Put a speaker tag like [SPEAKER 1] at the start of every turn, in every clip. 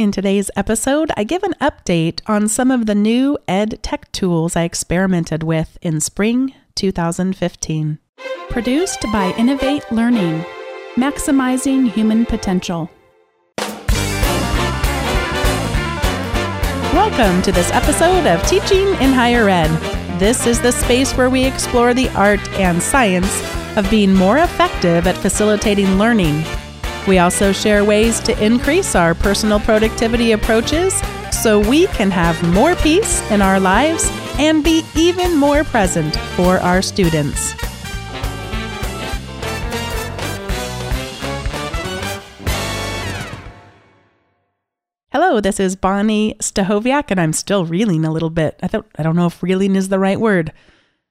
[SPEAKER 1] In today's episode, I give an update on some of the new ed tech tools I experimented with in spring 2015.
[SPEAKER 2] Produced by Innovate Learning, maximizing human potential.
[SPEAKER 1] Welcome to this episode of Teaching in Higher Ed. This is the space where we explore the art and science of being more effective at facilitating learning we also share ways to increase our personal productivity approaches so we can have more peace in our lives and be even more present for our students. Hello, this is Bonni Stachowiak, and I'm still reeling a little bit. I thought I don't know if reeling is the right word.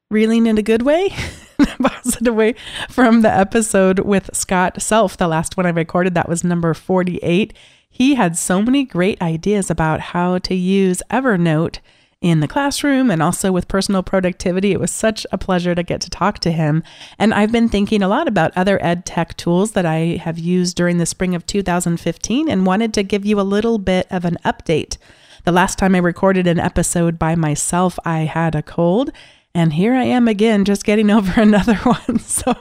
[SPEAKER 1] Reeling in a good way? positive way from the episode with Scott Self. The last one I recorded, that was number 48. He had so many great ideas about how to use Evernote in the classroom and also with personal productivity. It was such a pleasure to get to talk to him. And I've been thinking a lot about other ed tech tools that I have used during the spring of 2015 and wanted to give you a little bit of an update. The last time I recorded an episode by myself, I had a cold and here I am again, just getting over another one. So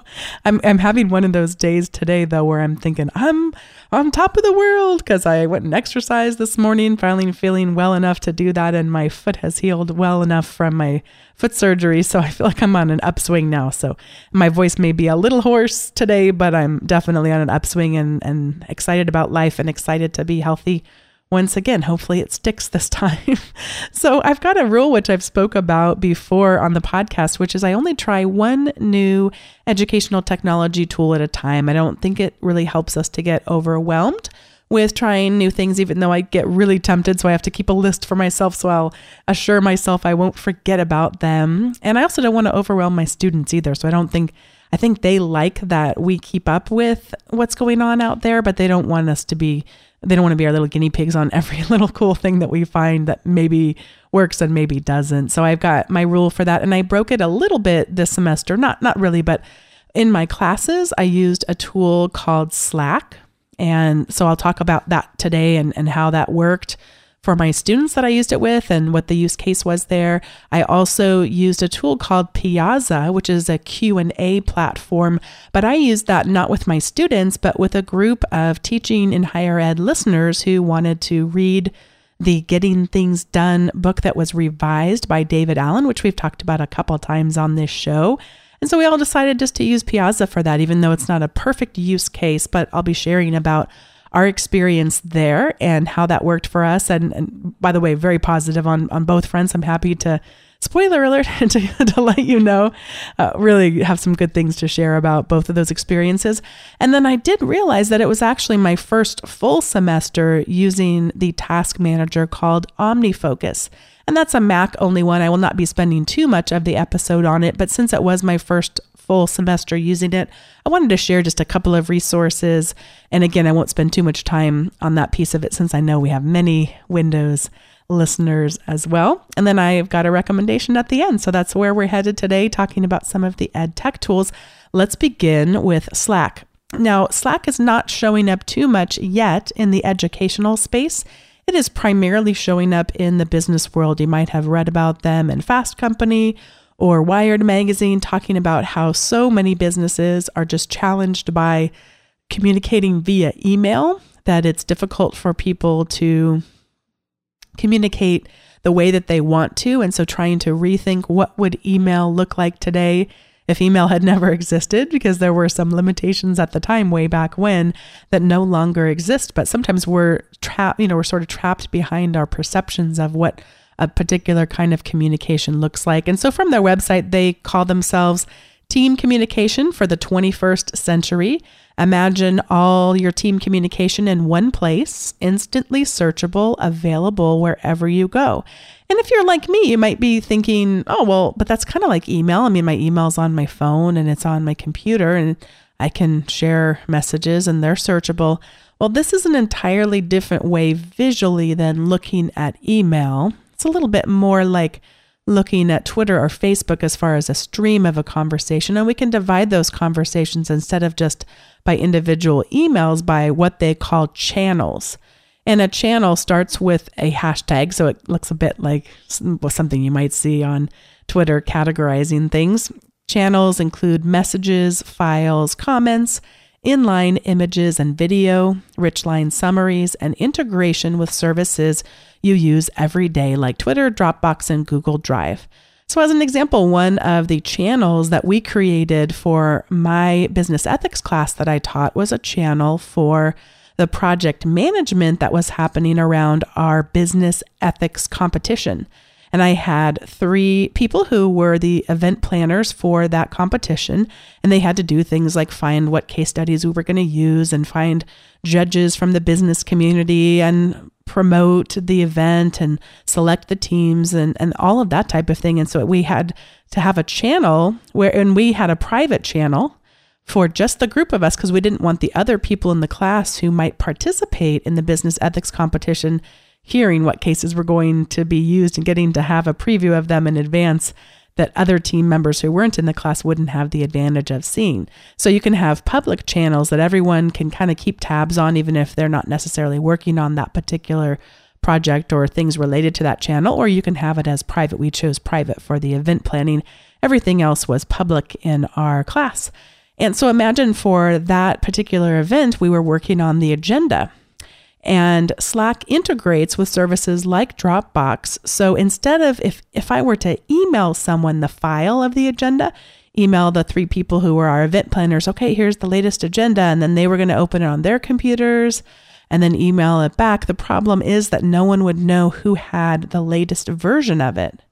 [SPEAKER 1] I'm, I'm having one of those days today, though, where I'm thinking I'm on top of the world because I went and exercised this morning, finally feeling well enough to do that. And my foot has healed well enough from my foot surgery. So I feel like I'm on an upswing now. So my voice may be a little hoarse today, but I'm definitely on an upswing and, and excited about life and excited to be healthy once again hopefully it sticks this time. So i've got a rule which i've spoke about before on the podcast which is i only try one new educational technology tool at a time. I don't think it really helps us to get overwhelmed with trying new things even though i get really tempted so i have to keep a list for myself so i'll assure myself i won't forget about them. And i also don't want to overwhelm my students either so i don't think I think they like that we keep up with what's going on out there, but they don't want us to be they don't want to be our little guinea pigs on every little cool thing that we find that maybe works and maybe doesn't. So I've got my rule for that and I broke it a little bit this semester. Not not really, but in my classes I used a tool called Slack. And so I'll talk about that today and, and how that worked for my students that I used it with and what the use case was there. I also used a tool called Piazza, which is a Q&A platform, but I used that not with my students, but with a group of teaching in higher ed listeners who wanted to read the Getting Things Done book that was revised by David Allen, which we've talked about a couple times on this show. And so we all decided just to use Piazza for that, even though it's not a perfect use case, but I'll be sharing about our experience there and how that worked for us. And, and by the way, very positive on, on both fronts. I'm happy to, spoiler alert, to, to let you know, uh, really have some good things to share about both of those experiences. And then I did realize that it was actually my first full semester using the task manager called OmniFocus. And that's a Mac only one. I will not be spending too much of the episode on it, but since it was my first full semester using it, I wanted to share just a couple of resources. And again, I won't spend too much time on that piece of it since I know we have many Windows listeners as well. And then I've got a recommendation at the end. So that's where we're headed today, talking about some of the ed tech tools. Let's begin with Slack. Now, Slack is not showing up too much yet in the educational space. It is primarily showing up in the business world. You might have read about them in Fast Company or Wired Magazine talking about how so many businesses are just challenged by communicating via email, that it's difficult for people to communicate the way that they want to. And so trying to rethink what would email look like today if email had never existed, because there were some limitations at the time way back when that no longer exist. But sometimes we're trapped, you know, we're sort of trapped behind our perceptions of what a particular kind of communication looks like. And so from their website, they call themselves Team Communication for the 21st Century. Imagine all your team communication in one place, instantly searchable, available wherever you go. And if you're like me, you might be thinking, oh, well, but that's kind of like email. I mean, my email's on my phone and it's on my computer and I can share messages and they're searchable. Well, this is an entirely different way visually than looking at email. It's a little bit more like looking at Twitter or Facebook as far as a stream of a conversation. And we can divide those conversations instead of just by individual emails by what they call channels. And a channel starts with a hashtag, so it looks a bit like something you might see on Twitter categorizing things. Channels include messages, files, comments, inline images and video, rich line summaries, and integration with services you use every day like Twitter, Dropbox, and Google Drive. So, as an example, one of the channels that we created for my business ethics class that I taught was a channel for the project management that was happening around our business ethics competition. And I had three people who were the event planners for that competition. And they had to do things like find what case studies we were going to use and find judges from the business community and promote the event and select the teams and, and all of that type of thing. And so we had to have a channel where, and we had a private channel for just the group of us because we didn't want the other people in the class who might participate in the business ethics competition hearing what cases were going to be used and getting to have a preview of them in advance that other team members who weren't in the class wouldn't have the advantage of seeing. So you can have public channels that everyone can kind of keep tabs on, even if they're not necessarily working on that particular project or things related to that channel, or you can have it as private. We chose private for the event planning. Everything else was public in our class. And so imagine for that particular event, we were working on the agenda. And Slack integrates with services like Dropbox. So instead of if, if I were to email someone the file of the agenda, email the three people who were our event planners, okay, here's the latest agenda. And then they were going to open it on their computers and then email it back. The problem is that no one would know who had the latest version of it.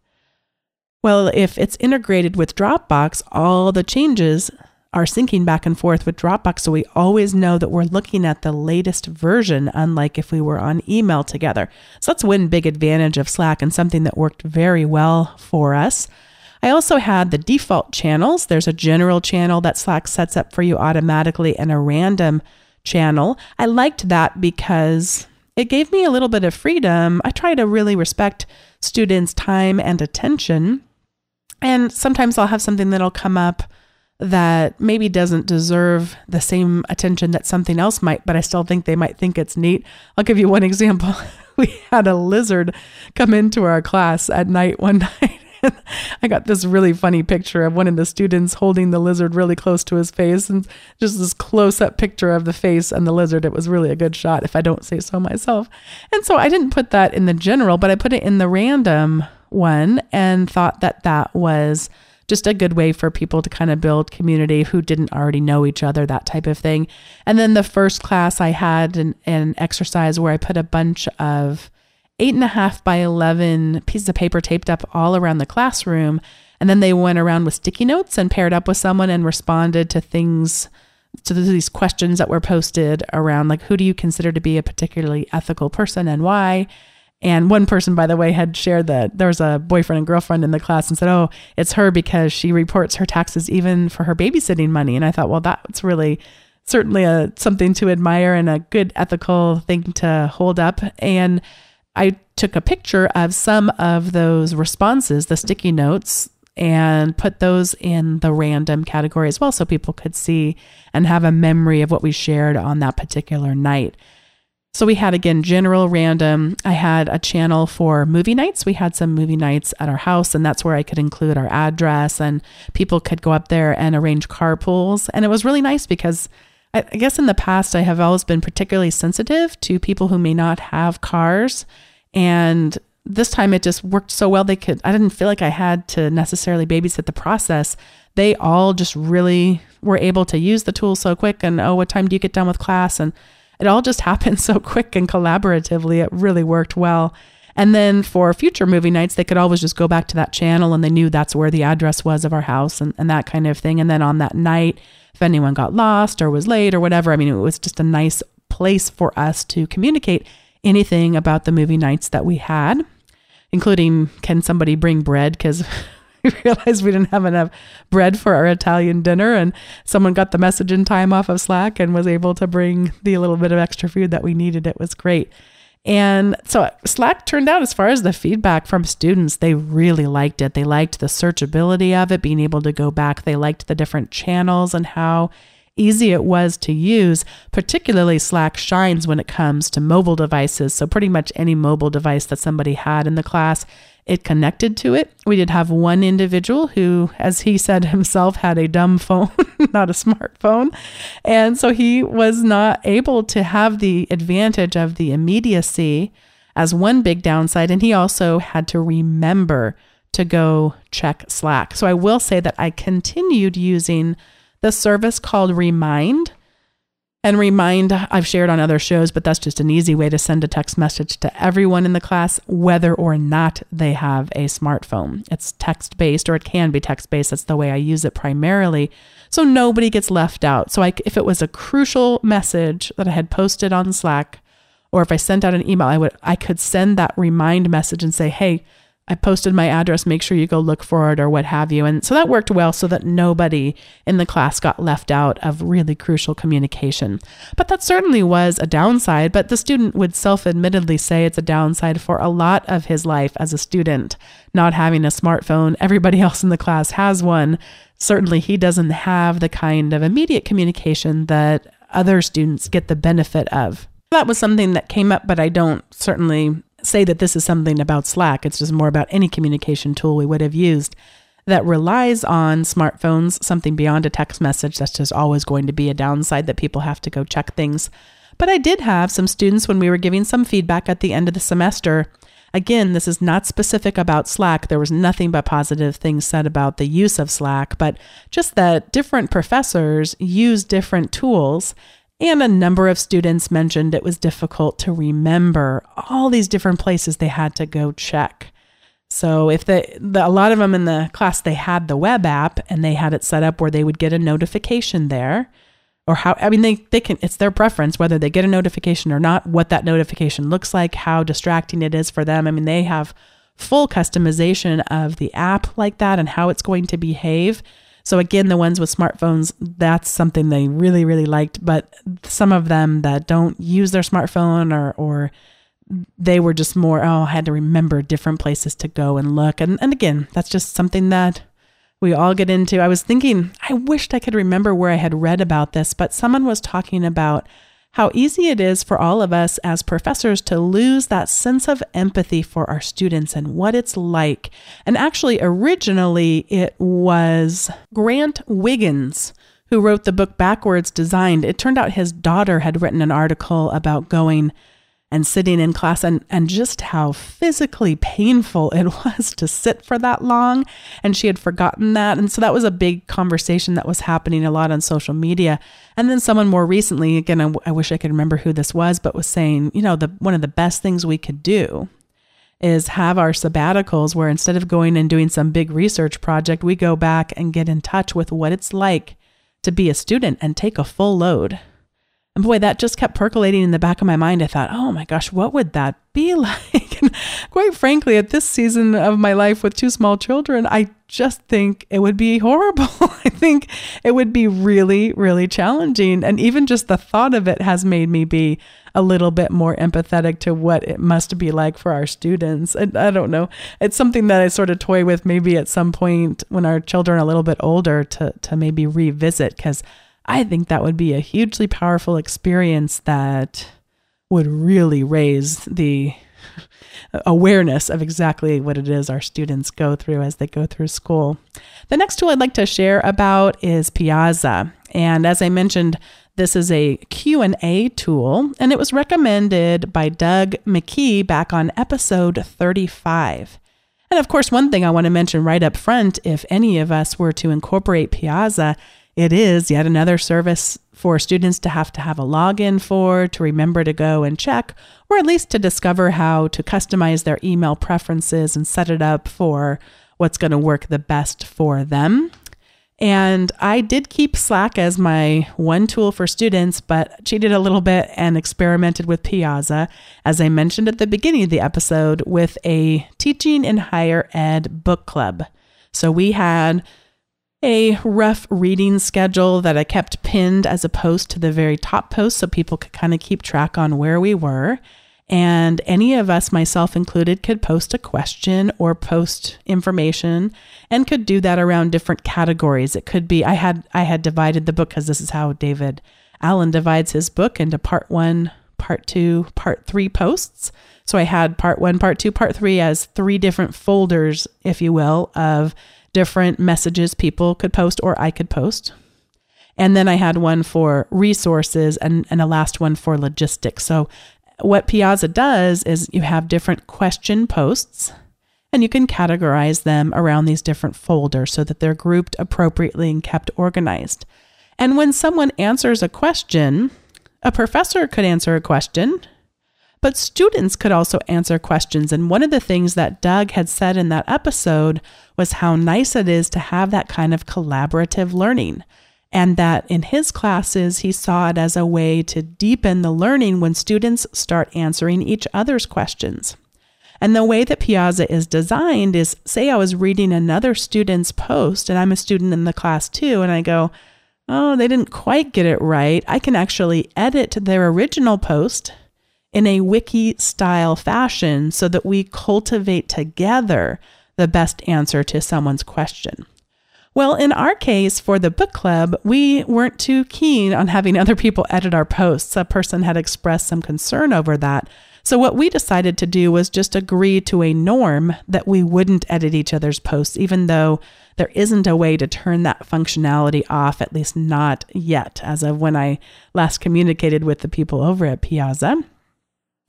[SPEAKER 1] Well, if it's integrated with Dropbox, all the changes are syncing back and forth with Dropbox. So we always know that we're looking at the latest version, unlike if we were on email together. So that's one big advantage of Slack and something that worked very well for us. I also had the default channels. There's a general channel that Slack sets up for you automatically and a random channel. I liked that because it gave me a little bit of freedom. I try to really respect students' time and attention. And sometimes I'll have something that'll come up that maybe doesn't deserve the same attention that something else might, but I still think they might think it's neat. I'll give you one example. we had a lizard come into our class at night one night. I got this really funny picture of one of the students holding the lizard really close to his face and just this close up picture of the face and the lizard. It was really a good shot, if I don't say so myself. And so I didn't put that in the general, but I put it in the random one and thought that that was just a good way for people to kind of build community who didn't already know each other, that type of thing. And then the first class I had an, an exercise where I put a bunch of eight and a half by 11 pieces of paper taped up all around the classroom. And then they went around with sticky notes and paired up with someone and responded to things, to these questions that were posted around, like, who do you consider to be a particularly ethical person and why? And one person, by the way, had shared that there was a boyfriend and girlfriend in the class and said, Oh, it's her because she reports her taxes even for her babysitting money. And I thought, well, that's really certainly a something to admire and a good ethical thing to hold up. And I took a picture of some of those responses, the sticky notes, and put those in the random category as well so people could see and have a memory of what we shared on that particular night. So we had again general random. I had a channel for movie nights. We had some movie nights at our house, and that's where I could include our address, and people could go up there and arrange carpools. And it was really nice because I, I guess in the past I have always been particularly sensitive to people who may not have cars, and this time it just worked so well. They could. I didn't feel like I had to necessarily babysit the process. They all just really were able to use the tool so quick. And oh, what time do you get done with class? And it all just happened so quick and collaboratively. It really worked well. And then for future movie nights, they could always just go back to that channel and they knew that's where the address was of our house and, and that kind of thing. And then on that night, if anyone got lost or was late or whatever, I mean, it was just a nice place for us to communicate anything about the movie nights that we had, including can somebody bring bread? Because we realized we didn't have enough bread for our Italian dinner, and someone got the message in time off of Slack and was able to bring the little bit of extra food that we needed. It was great. And so Slack turned out, as far as the feedback from students, they really liked it. They liked the searchability of it, being able to go back. They liked the different channels and how easy it was to use. Particularly, Slack shines when it comes to mobile devices. So, pretty much any mobile device that somebody had in the class, it connected to it. We did have one individual who, as he said himself, had a dumb phone, not a smartphone. And so he was not able to have the advantage of the immediacy as one big downside. And he also had to remember to go check Slack. So I will say that I continued using the service called Remind and remind, I've shared on other shows, but that's just an easy way to send a text message to everyone in the class, whether or not they have a smartphone. It's text based, or it can be text based. That's the way I use it primarily. So nobody gets left out. So I, if it was a crucial message that I had posted on Slack, or if I sent out an email, I would I could send that remind message and say, hey, I posted my address, make sure you go look for it or what have you. And so that worked well so that nobody in the class got left out of really crucial communication. But that certainly was a downside, but the student would self admittedly say it's a downside for a lot of his life as a student, not having a smartphone. Everybody else in the class has one. Certainly, he doesn't have the kind of immediate communication that other students get the benefit of. That was something that came up, but I don't certainly say that this is something about Slack. It's just more about any communication tool we would have used that relies on smartphones, something beyond a text message. That's just always going to be a downside that people have to go check things. But I did have some students when we were giving some feedback at the end of the semester. Again, this is not specific about Slack. There was nothing but positive things said about the use of Slack, but just that different professors use different tools and a number of students mentioned it was difficult to remember all these different places they had to go check. So if the, the, a lot of them in the class they had the web app and they had it set up where they would get a notification there or how I mean they they can it's their preference whether they get a notification or not, what that notification looks like, how distracting it is for them. I mean they have full customization of the app like that and how it's going to behave. So again, the ones with smartphones, that's something they really, really liked. But some of them that don't use their smartphone or or they were just more, oh, I had to remember different places to go and look. And and again, that's just something that we all get into. I was thinking, I wished I could remember where I had read about this, but someone was talking about how easy it is for all of us as professors to lose that sense of empathy for our students and what it's like. And actually, originally, it was Grant Wiggins who wrote the book Backwards Designed. It turned out his daughter had written an article about going and sitting in class and, and just how physically painful it was to sit for that long. And she had forgotten that. And so that was a big conversation that was happening a lot on social media. And then someone more recently, again, I, I wish I could remember who this was, but was saying, you know, the one of the best things we could do is have our sabbaticals where instead of going and doing some big research project, we go back and get in touch with what it's like to be a student and take a full load. And boy, that just kept percolating in the back of my mind. I thought, oh my gosh, what would that be like? and quite frankly, at this season of my life with two small children, I just think it would be horrible. I think it would be really, really challenging. And even just the thought of it has made me be a little bit more empathetic to what it must be like for our students. And I don't know. It's something that I sort of toy with maybe at some point when our children are a little bit older to to maybe revisit because I think that would be a hugely powerful experience that would really raise the awareness of exactly what it is our students go through as they go through school. The next tool I'd like to share about is Piazza. And as I mentioned, this is a Q&A tool and it was recommended by Doug McKee back on episode 35. And of course, one thing I want to mention right up front if any of us were to incorporate Piazza it is yet another service for students to have to have a login for, to remember to go and check, or at least to discover how to customize their email preferences and set it up for what's going to work the best for them. And I did keep Slack as my one tool for students, but cheated a little bit and experimented with Piazza, as I mentioned at the beginning of the episode, with a teaching in higher ed book club. So we had a rough reading schedule that I kept pinned as opposed to the very top post so people could kind of keep track on where we were. And any of us, myself included, could post a question or post information and could do that around different categories. It could be I had I had divided the book because this is how David Allen divides his book into part one, part two, part three posts. So I had part one, part two, part three as three different folders, if you will, of different messages people could post or I could post. And then I had one for resources and, and a last one for logistics. So what Piazza does is you have different question posts and you can categorize them around these different folders so that they're grouped appropriately and kept organized. And when someone answers a question, a professor could answer a question, but students could also answer questions. And one of the things that Doug had said in that episode was how nice it is to have that kind of collaborative learning and that in his classes, he saw it as a way to deepen the learning when students start answering each other's questions. And the way that Piazza is designed is say I was reading another student's post, and I'm a student in the class too, and I go, oh, they didn't quite get it right. I can actually edit their original post in a wiki style fashion so that we cultivate together the best answer to someone's question. Well, in our case, for the book club, we weren't too keen on having other people edit our posts. A person had expressed some concern over that. So, what we decided to do was just agree to a norm that we wouldn't edit each other's posts, even though there isn't a way to turn that functionality off, at least not yet, as of when I last communicated with the people over at Piazza.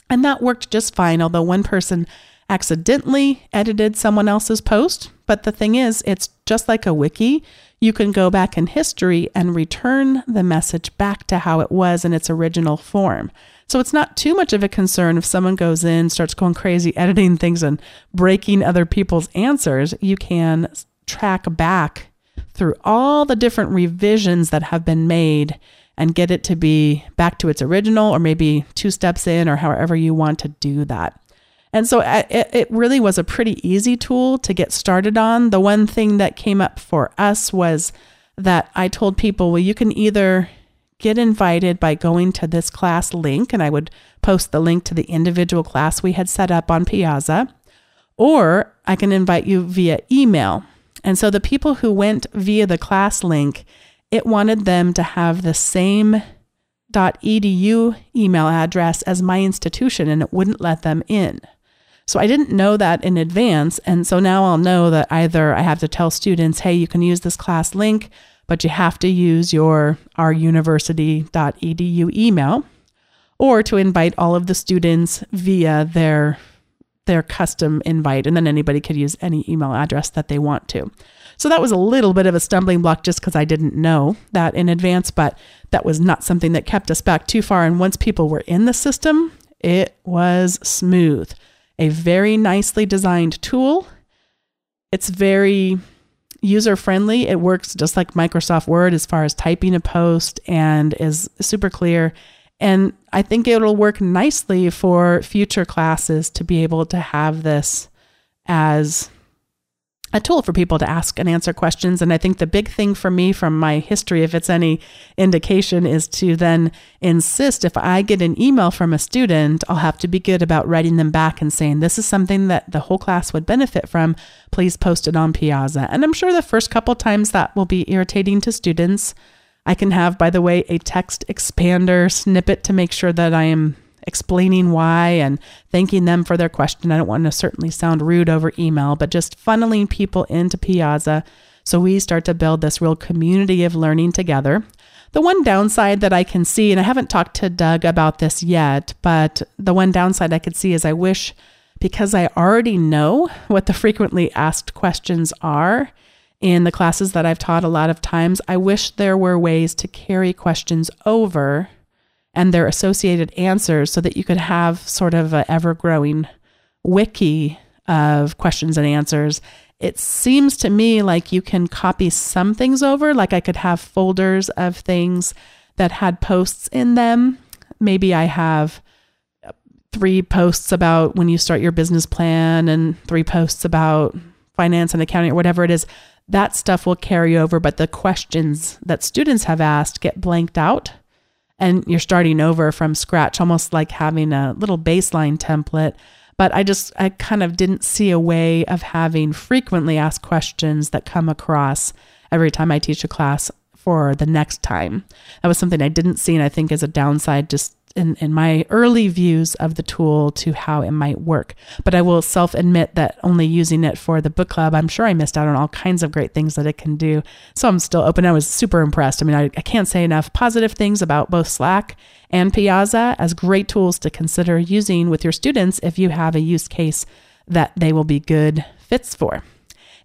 [SPEAKER 1] And that worked just fine, although one person accidentally edited someone else's post. But the thing is, it's just like a wiki. You can go back in history and return the message back to how it was in its original form. So it's not too much of a concern if someone goes in, starts going crazy, editing things and breaking other people's answers. You can track back through all the different revisions that have been made and get it to be back to its original or maybe two steps in or however you want to do that. And so it really was a pretty easy tool to get started on. The one thing that came up for us was that I told people, well, you can either get invited by going to this class link, and I would post the link to the individual class we had set up on Piazza, or I can invite you via email. And so the people who went via the class link, it wanted them to have the same .edu email address as my institution and it wouldn't let them in. So I didn't know that in advance. And so now I'll know that either I have to tell students, hey, you can use this class link, but you have to use your ouruniversity.edu email, or to invite all of the students via their their custom invite, and then anybody could use any email address that they want to. So that was a little bit of a stumbling block just because I didn't know that in advance, but that was not something that kept us back too far. And once people were in the system, it was smooth a very nicely designed tool. It's very user friendly. It works just like Microsoft Word as far as typing a post and is super clear. And I think it'll work nicely for future classes to be able to have this as a tool for people to ask and answer questions. And I think the big thing for me from my history, if it's any indication, is to then insist if I get an email from a student, I'll have to be good about writing them back and saying, This is something that the whole class would benefit from. Please post it on Piazza. And I'm sure the first couple times that will be irritating to students. I can have, by the way, a text expander snippet to make sure that I am explaining why and thanking them for their question. I don't want to certainly sound rude over email, but just funneling people into Piazza so we start to build this real community of learning together. The one downside that I can see, and I haven't talked to Doug about this yet, but the one downside I could see is I wish because I already know what the frequently asked questions are in the classes that I've taught a lot of times, I wish there were ways to carry questions over and their associated answers so that you could have sort of an ever growing wiki of questions and answers. It seems to me like you can copy some things over, like I could have folders of things that had posts in them. Maybe I have three posts about when you start your business plan and three posts about finance and accounting or whatever it is. That stuff will carry over, but the questions that students have asked get blanked out and you're starting over from scratch, almost like having a little baseline template. But I just, I kind of didn't see a way of having frequently asked questions that come across every time I teach a class for the next time. That was something I didn't see, and I think is a downside just in, in my early views of the tool to how it might work. But I will self admit that only using it for the book club, I'm sure I missed out on all kinds of great things that it can do. So I'm still open. I was super impressed. I mean, I, I can't say enough positive things about both Slack and Piazza as great tools to consider using with your students if you have a use case that they will be good fits for.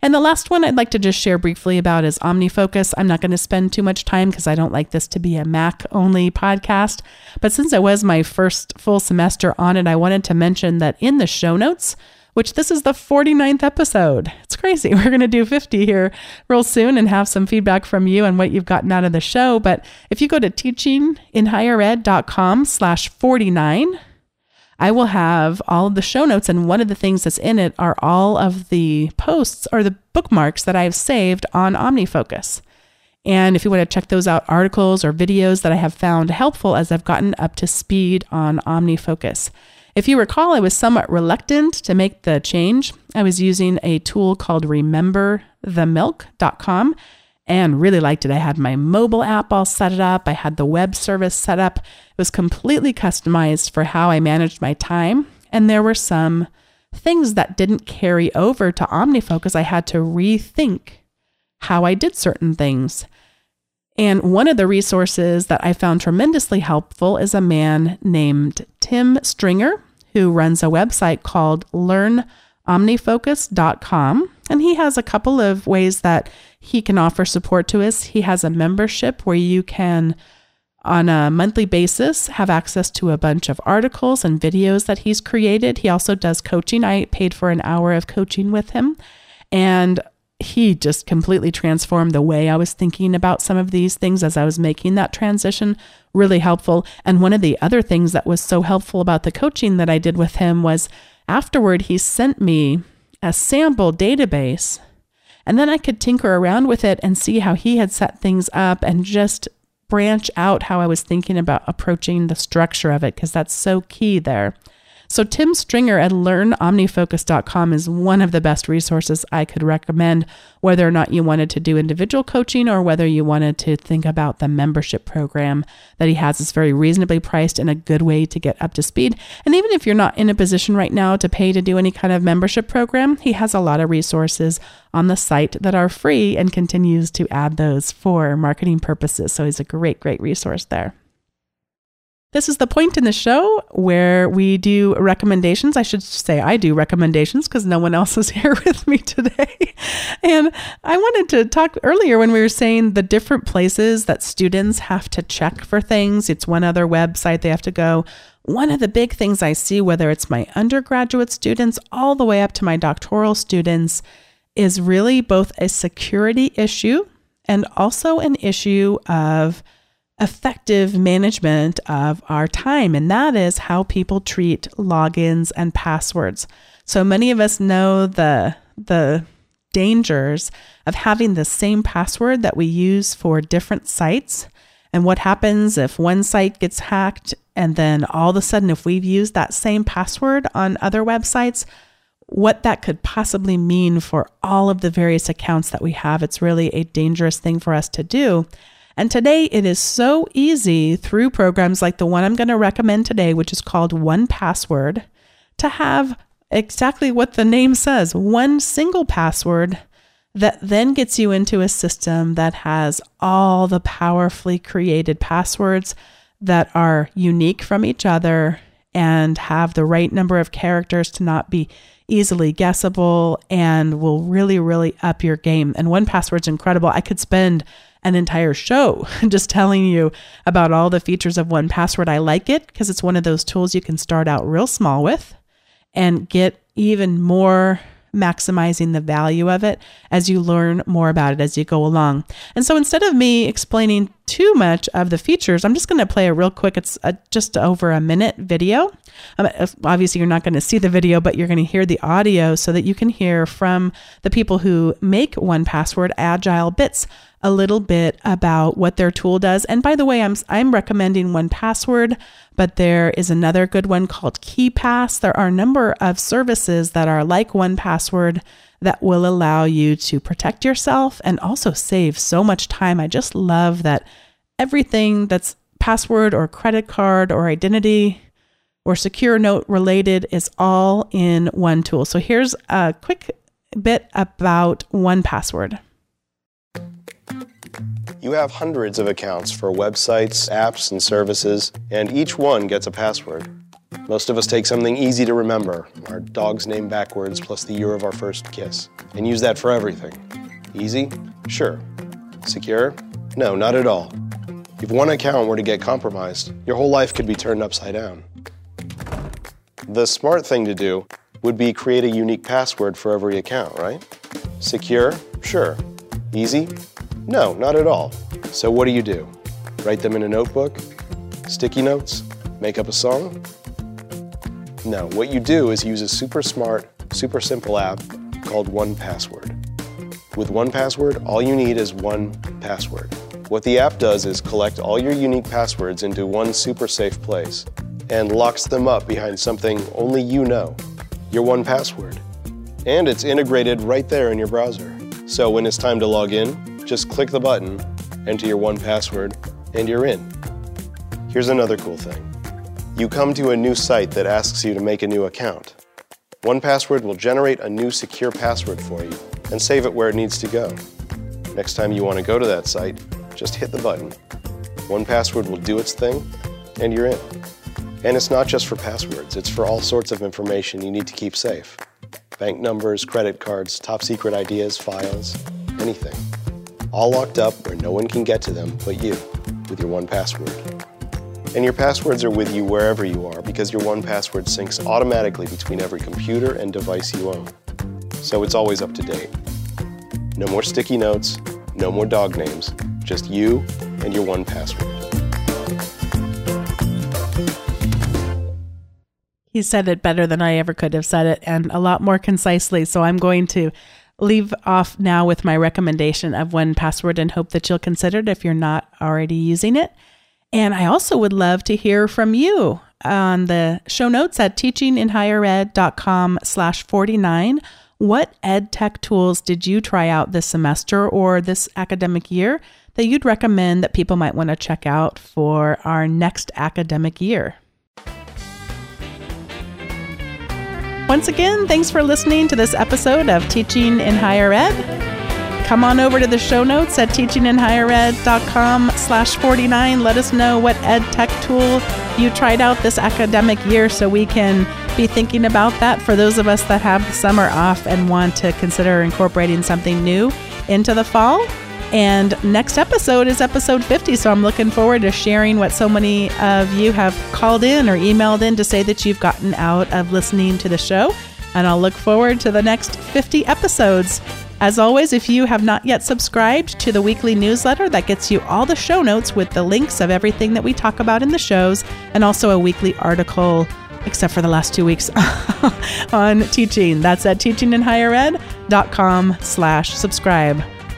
[SPEAKER 1] And the last one I'd like to just share briefly about is OmniFocus. I'm not going to spend too much time because I don't like this to be a Mac only podcast. But since it was my first full semester on it, I wanted to mention that in the show notes, which this is the 49th episode. It's crazy. We're going to do 50 here real soon and have some feedback from you and what you've gotten out of the show. But if you go to teachinginhighered.com slash 49, I will have all of the show notes, and one of the things that's in it are all of the posts or the bookmarks that I've saved on OmniFocus. And if you want to check those out, articles or videos that I have found helpful as I've gotten up to speed on OmniFocus. If you recall, I was somewhat reluctant to make the change. I was using a tool called rememberthemilk.com and really liked it. I had my mobile app all set up, I had the web service set up. Was completely customized for how I managed my time. And there were some things that didn't carry over to OmniFocus. I had to rethink how I did certain things. And one of the resources that I found tremendously helpful is a man named Tim Stringer, who runs a website called learnomnifocus.com. And he has a couple of ways that he can offer support to us. He has a membership where you can, on a monthly basis, have access to a bunch of articles and videos that he's created. He also does coaching. I paid for an hour of coaching with him. And he just completely transformed the way I was thinking about some of these things as I was making that transition. Really helpful. And one of the other things that was so helpful about the coaching that I did with him was afterward, he sent me a sample database and then I could tinker around with it and see how he had set things up and just branch out how I was thinking about approaching the structure of it, because that's so key there. So, Tim Stringer at learnomnifocus.com is one of the best resources I could recommend, whether or not you wanted to do individual coaching or whether you wanted to think about the membership program that he has. It's very reasonably priced and a good way to get up to speed. And even if you're not in a position right now to pay to do any kind of membership program, he has a lot of resources on the site that are free and continues to add those for marketing purposes. So, he's a great, great resource there. This is the point in the show where we do recommendations. I should say I do recommendations because no one else is here with me today. And I wanted to talk earlier when we were saying the different places that students have to check for things. It's one other website they have to go. One of the big things I see, whether it's my undergraduate students all the way up to my doctoral students, is really both a security issue and also an issue of effective management of our time, and that is how people treat logins and passwords. So many of us know the the dangers of having the same password that we use for different sites. And what happens if one site gets hacked and then all of a sudden if we've used that same password on other websites, what that could possibly mean for all of the various accounts that we have. It's really a dangerous thing for us to do. And today it is so easy through programs like the one I'm going to recommend today, which is called 1Password, to have exactly what the name says one single password that then gets you into a system that has all the powerfully created passwords that are unique from each other and have the right number of characters to not be easily guessable and will really, really up your game. And 1Password's incredible. I could spend an entire show just telling you about all the features of 1Password. I like it because it's one of those tools you can start out real small with and get even more maximizing the value of it as you learn more about it as you go along. And so instead of me explaining too much of the features, I'm just going to play a real quick, it's a, just over a minute video. Um, obviously, you're not going to see the video, but you're going to hear the audio so that you can hear from the people who make 1Password AgileBits a little bit about what their tool does. And by the way, I'm I'm recommending 1Password, but there is another good one called KeePass. There are a number of services that are like 1Password that will allow you to protect yourself and also save so much time. I just love that everything that's password or credit card or identity or secure note related is all in one tool. So here's a quick bit about 1Password.
[SPEAKER 3] You have hundreds of accounts for websites, apps, and services, and each one gets a password. Most of us take something easy to remember, our dog's name backwards plus the year of our first kiss, and use that for everything. Easy? Sure. Secure? No, not at all. If one account were to get compromised, your whole life could be turned upside down. The smart thing to do would be create a unique password for every account, right? Secure? Sure. Easy? No, not at all. So what do you do? Write them in a notebook? Sticky notes? Make up a song? No, what you do is use a super smart, super simple app called 1Password. With 1Password, all you need is one password. What the app does is collect all your unique passwords into one super safe place and locks them up behind something only you know, your 1Password. And it's integrated right there in your browser. So when it's time to log in, just click the button, enter your 1Password, and you're in. Here's another cool thing. You come to a new site that asks you to make a new account. 1Password will generate a new secure password for you and save it where it needs to go. Next time you want to go to that site, just hit the button. 1Password will do its thing, and you're in. And it's not just for passwords, it's for all sorts of information you need to keep safe bank numbers, credit cards, top secret ideas, files, anything all locked up where no one can get to them but you with your 1Password. And your passwords are with you wherever you are because your 1Password syncs automatically between every computer and device you own. So it's always up to date. No more sticky notes, no more dog names, just you and your 1Password.
[SPEAKER 1] He said it better than I ever could have said it and a lot more concisely. So I'm going to leave off now with my recommendation of 1Password and hope that you'll consider it if you're not already using it. And I also would love to hear from you on the show notes at teachinginhighered.com slash 49. What ed tech tools did you try out this semester or this academic year that you'd recommend that people might want to check out for our next academic year? Once again, thanks for listening to this episode of Teaching in Higher Ed. Come on over to the show notes at teachinginhighered.com slash 49. Let us know what ed tech tool you tried out this academic year so we can be thinking about that for those of us that have the summer off and want to consider incorporating something new into the fall. And next episode is episode 50. So I'm looking forward to sharing what so many of you have called in or emailed in to say that you've gotten out of listening to the show. And I'll look forward to the next 50 episodes. As always, if you have not yet subscribed to the weekly newsletter that gets you all the show notes with the links of everything that we talk about in the shows and also a weekly article except for the last two weeks on teaching. That's at teachinginhighered.com slash subscribe.